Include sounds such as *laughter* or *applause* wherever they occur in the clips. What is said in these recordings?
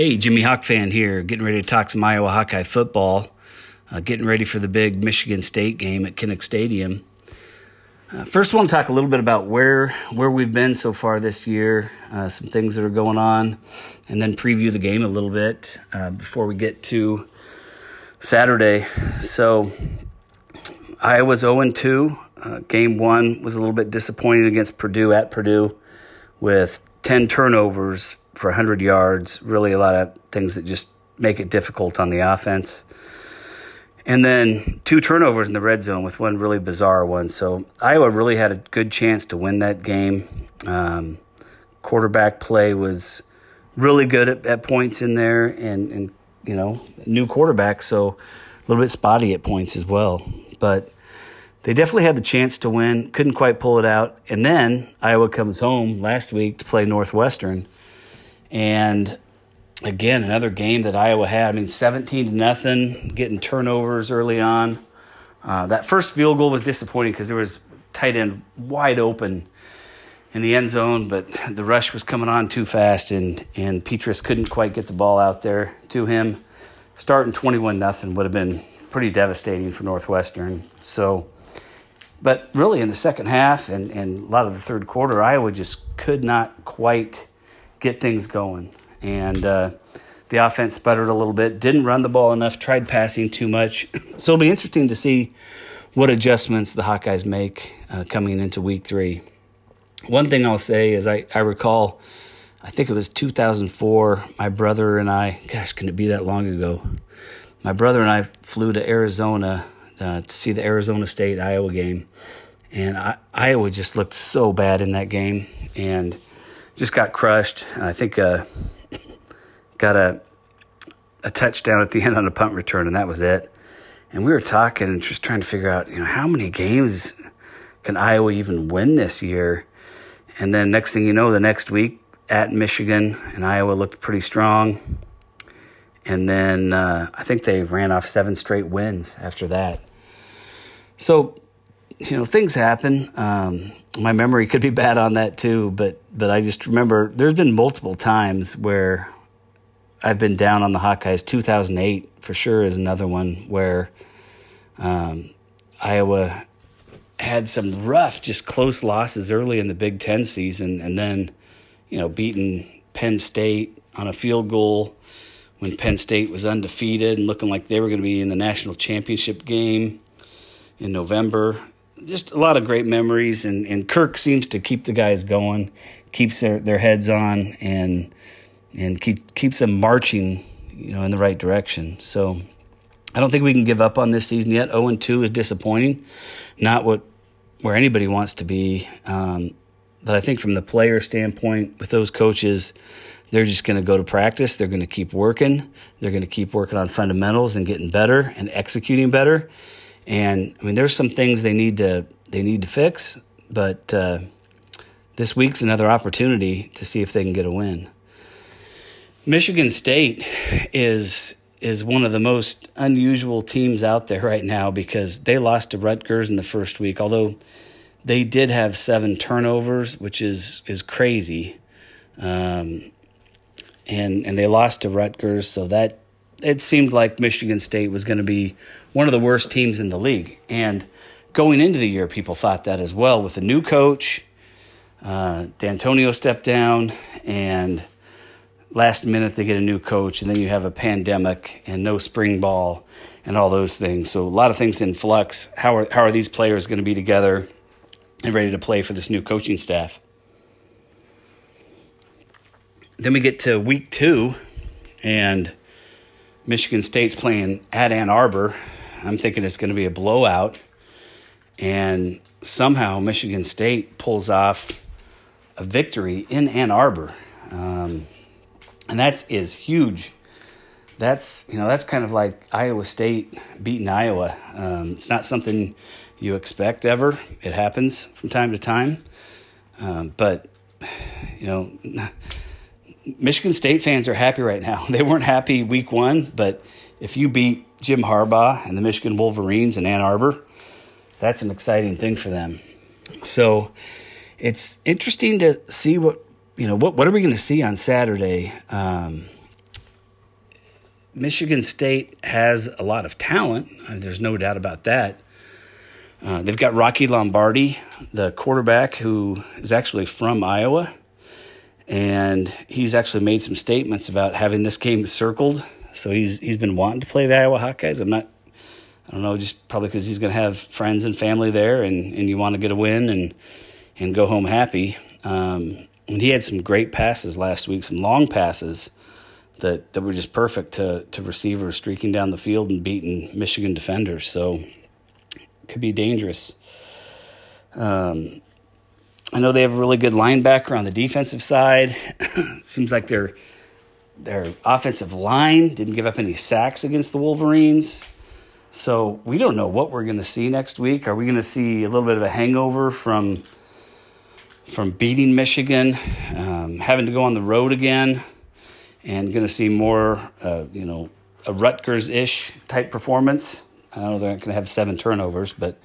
Hey, Jimmy Hawk fan here, getting ready to talk some Iowa Hawkeye football. Uh, getting ready for the big Michigan State game at Kinnick Stadium. Uh, first, I want to talk a little bit about where where we've been so far this year, uh, some things that are going on, and then preview the game a little bit uh, before we get to Saturday. So, Iowa's 0 2. Uh, game one was a little bit disappointing against Purdue at Purdue with 10 turnovers for 100 yards. Really, a lot of things that just make it difficult on the offense. And then two turnovers in the red zone with one really bizarre one. So Iowa really had a good chance to win that game. Um, quarterback play was really good at, at points in there, and, and you know, new quarterback, so a little bit spotty at points as well. But they definitely had the chance to win, couldn't quite pull it out. And then Iowa comes home last week to play Northwestern and again, another game that Iowa had. I mean, 17 to nothing, getting turnovers early on. Uh, that first field goal was disappointing because there was tight end wide open in the end zone, but the rush was coming on too fast, and and Petras couldn't quite get the ball out there to him. Starting 21 nothing would have been pretty devastating for Northwestern. So, but really in the second half and, and a lot of the third quarter, Iowa just could not quite get things going. And uh, the offense sputtered a little bit, didn't run the ball enough, tried passing too much. *laughs* so it'll be interesting to see what adjustments the Hawkeyes make uh, coming into week three. One thing I'll say is I, I recall, I think it was 2004, my brother and I, gosh, can it be that long ago? My brother and I flew to Arizona uh, to see the Arizona State Iowa game. And I, Iowa just looked so bad in that game. And just got crushed. I think uh, got a a touchdown at the end on a punt return, and that was it. And we were talking and just trying to figure out, you know, how many games can Iowa even win this year? And then next thing you know, the next week at Michigan and Iowa looked pretty strong. And then uh, I think they ran off seven straight wins after that. So, you know, things happen. Um, my memory could be bad on that too, but but I just remember there's been multiple times where I've been down on the Hawkeyes. 2008 for sure is another one where um, Iowa had some rough, just close losses early in the Big Ten season, and then you know beating Penn State on a field goal when Penn State was undefeated and looking like they were going to be in the national championship game in November just a lot of great memories, and, and Kirk seems to keep the guys going, keeps their, their heads on, and and keep, keeps them marching, you know, in the right direction. So I don't think we can give up on this season yet. 0 2 is disappointing, not what where anybody wants to be. Um, but I think from the player standpoint, with those coaches, they're just going to go to practice. They're going to keep working. They're going to keep working on fundamentals and getting better and executing better. And I mean, there's some things they need to they need to fix, but uh, this week's another opportunity to see if they can get a win. Michigan State is is one of the most unusual teams out there right now because they lost to Rutgers in the first week, although they did have seven turnovers, which is is crazy. Um, and and they lost to Rutgers, so that it seemed like Michigan State was going to be one of the worst teams in the league. And going into the year, people thought that as well. With a new coach, uh, Dantonio stepped down, and last minute they get a new coach, and then you have a pandemic and no spring ball and all those things. So a lot of things in flux. How are how are these players going to be together and ready to play for this new coaching staff? Then we get to week two, and Michigan State's playing at Ann Arbor. I'm thinking it's going to be a blowout. And somehow Michigan State pulls off a victory in Ann Arbor. Um, and that is huge. That's you know that's kind of like Iowa State beating Iowa. Um, it's not something you expect ever. It happens from time to time, um, but you know Michigan State fans are happy right now. *laughs* They weren't happy week one, but if you beat Jim Harbaugh and the Michigan Wolverines in Ann Arbor, that's an exciting thing for them. So it's interesting to see what you know. What what are we going to see on Saturday? Um, Michigan State has a lot of talent. Uh, there's no doubt about that. Uh, they've got Rocky Lombardi, the quarterback, who is actually from Iowa. And he's actually made some statements about having this game circled. So he's he's been wanting to play the Iowa Hawkeyes. I'm not, I don't know, just probably because he's going to have friends and family there, and, and you want to get a win and and go home happy. Um, and he had some great passes last week, some long passes that, that were just perfect to, to receivers streaking down the field and beating Michigan defenders. So could be dangerous. Um, I know they have a really good linebacker on the defensive side. *clears throat* Seems like their their offensive line didn't give up any sacks against the Wolverines. So we don't know what we're going to see next week. Are we going to see a little bit of a hangover from from beating Michigan, um, having to go on the road again? and going to see more, uh, you know, a Rutgers ish type performance. I know they're not going to have seven turnovers, but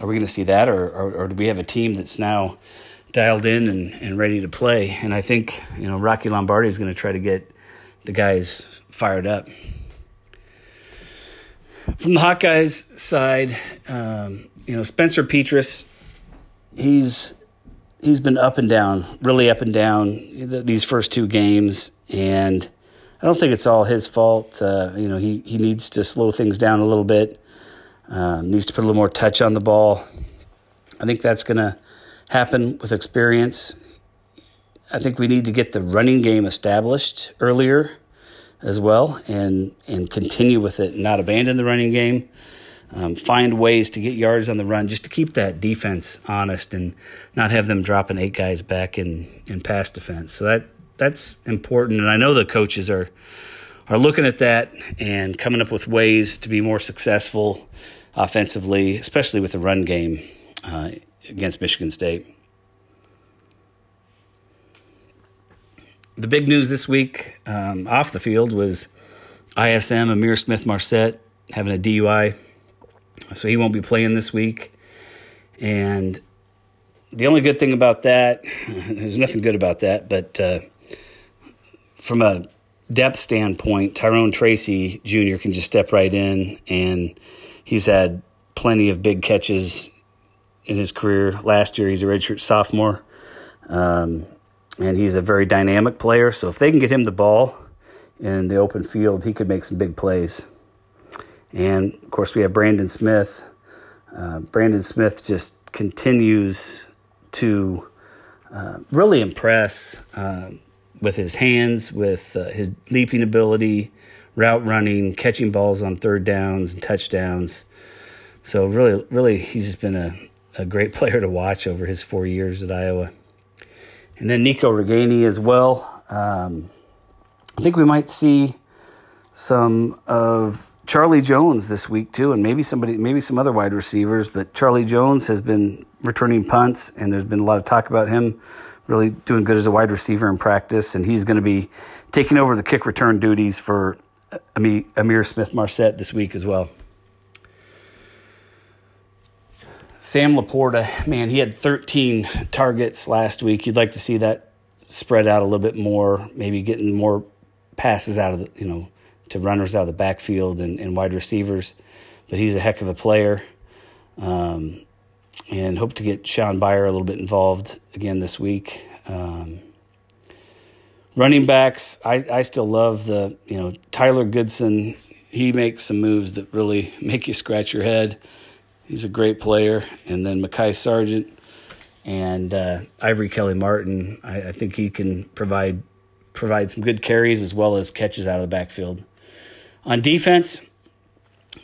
are we going to see that, or, or, or do we have a team that's now dialed in and, and ready to play? And I think you know Rocky Lombardi is going to try to get the guys fired up. From the Hawkeyes side, um, you know Spencer Petras, he's he's been up and down, really up and down these first two games, and I don't think it's all his fault. Uh, you know, he he needs to slow things down a little bit. Um, needs to put a little more touch on the ball. I think that's going to happen with experience. I think we need to get the running game established earlier as well, and and continue with it, not abandon the running game um, find ways to get yards on the run just to keep that defense honest and not have them dropping eight guys back in, in pass defense. So that that's important, and I know the coaches are are looking at that and coming up with ways to be more successful offensively, especially with the run game uh, against Michigan State. The big news this week um, off the field was ISM Ihmir Smith Marsette having a DUI so he won't be playing this week. And the only good thing about that, *laughs* there's nothing good about that, but uh, from a depth standpoint, Tyrone Tracy Jr. can just step right in, and he's had plenty of big catches in his career. Last year, he's a redshirt sophomore, um, and he's a very dynamic player. So if they can get him the ball in the open field, he could make some big plays. And of course, we have Brandon Smith. Uh, Brandon Smith just continues to uh, really impress uh, with his hands, with uh, his leaping ability, route running, catching balls on third downs and touchdowns. So, really, really, he's just been a, a great *laughs* player to watch over his four years at Iowa. And then Nico Ragaini as well. Um, I think we might see some of Charlie Jones this week too, and maybe somebody, maybe some other wide receivers. But Charlie Jones has been returning punts, and there's been a lot of talk about him really doing good as a wide receiver in practice, and he's going to be taking over the kick return duties for Ihmir Smith Marsette this week as well. Sam LaPorta, man, he had 13 targets last week. You'd like to see that spread out a little bit more, maybe getting more passes out of the, you know, to runners out of the backfield and, and wide receivers. But he's a heck of a player. Um, and hope to get Shaun Beyer a little bit involved again this week. Um, running backs, I, I still love the, you know, Tyler Goodson. He makes some moves that really *laughs* make you scratch your head. He's a great player. And then Mekhi Sargent and uh, Ivory Kelly Martin, I, I think he can provide provide some good carries as well as catches out of the backfield. On defense,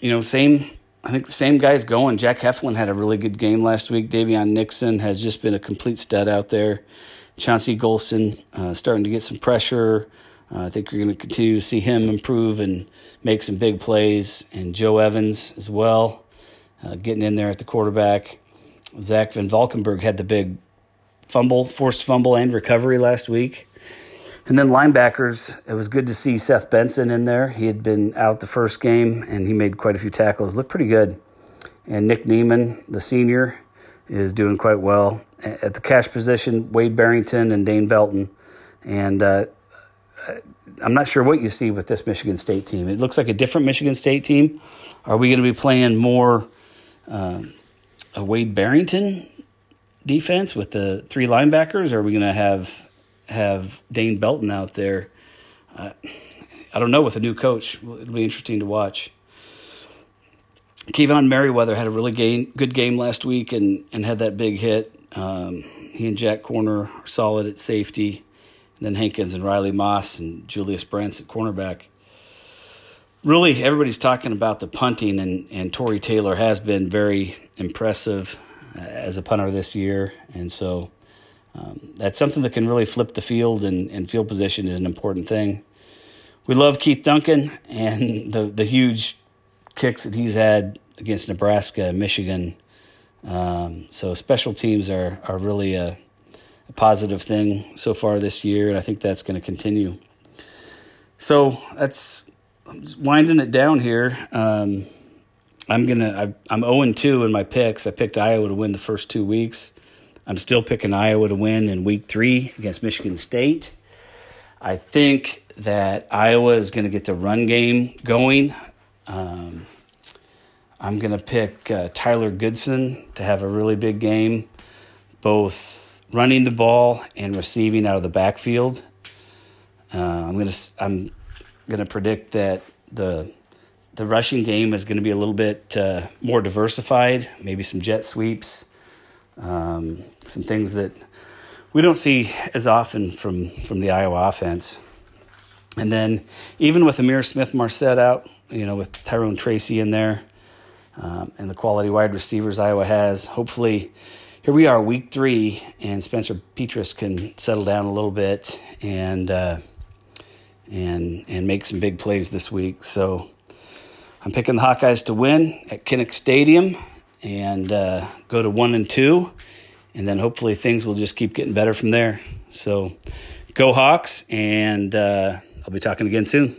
you know, same. I think the same guys going. Jack Heflin had a really good game last week. Daviyon Nixon has just been a complete stud out there. Chauncey Golston uh, starting to get some pressure. Uh, I think you're going to continue to see him improve and make some big plays. And Joe Evans as well, uh, getting in there at the quarterback. Zach Van Valkenburg had the big fumble, forced fumble, and recovery last week. And then linebackers, it was good to see Seth Benson in there. He had been out the first game and he made quite a few tackles. Looked pretty good. And Nick Niemann, the senior, is doing quite well. At the cash position, Wade Barrington and Dane Belton. And uh, I'm not sure what you see with this Michigan State team. It looks like a different Michigan State team. Are we going to be playing more uh, a Wade Barrington defense with the three linebackers? Or are we going to have have Dane Belton out there? Uh, I don't know with a new coach. It'll be interesting to watch. Kaevon Merriweather had a really game, good game last week and, and had that big hit. Um, he and Jack Koerner are solid at safety. And then Hankins and Riley Moss and Julius Brents at cornerback. Really, everybody's talking about the punting, and, and Tory Taylor has been very impressive uh, as a punter this year. And so um, that's something that can really flip the field, and, and field position is an important thing. We love Keith Duncan and *laughs* the, the huge kicks that he's had against Nebraska and Michigan. Um, so special teams are, are really a, a positive thing so far this year, and I think that's going to continue. So that's winding it down here. Um, I'm gonna. I, am 0 2 in my picks. I picked Iowa to win the first two weeks. I'm still picking Iowa to win in week three against Michigan State. I think that Iowa is going to get the run game going. Um, I'm going to pick uh, Tyler Goodson to have a really big game, both running the ball and receiving out of the backfield. Uh, I'm gonna I'm gonna predict that the the rushing game is going to be a little bit uh, more diversified. Maybe some jet sweeps, um, some things that we don't see as often from from the Iowa offense. And then even with Ihmir Smith-Marsette out, you know, with Tyrone Tracy in there, um, and the quality wide receivers Iowa has, hopefully here we are, week three, and Spencer Petras can settle down a little bit and uh, and and make some big plays this week. So I'm picking the Hawkeyes to win at Kinnick Stadium and uh, go to one and two, and then hopefully things will just keep getting better from there. So go Hawks, and uh, I'll be talking again soon.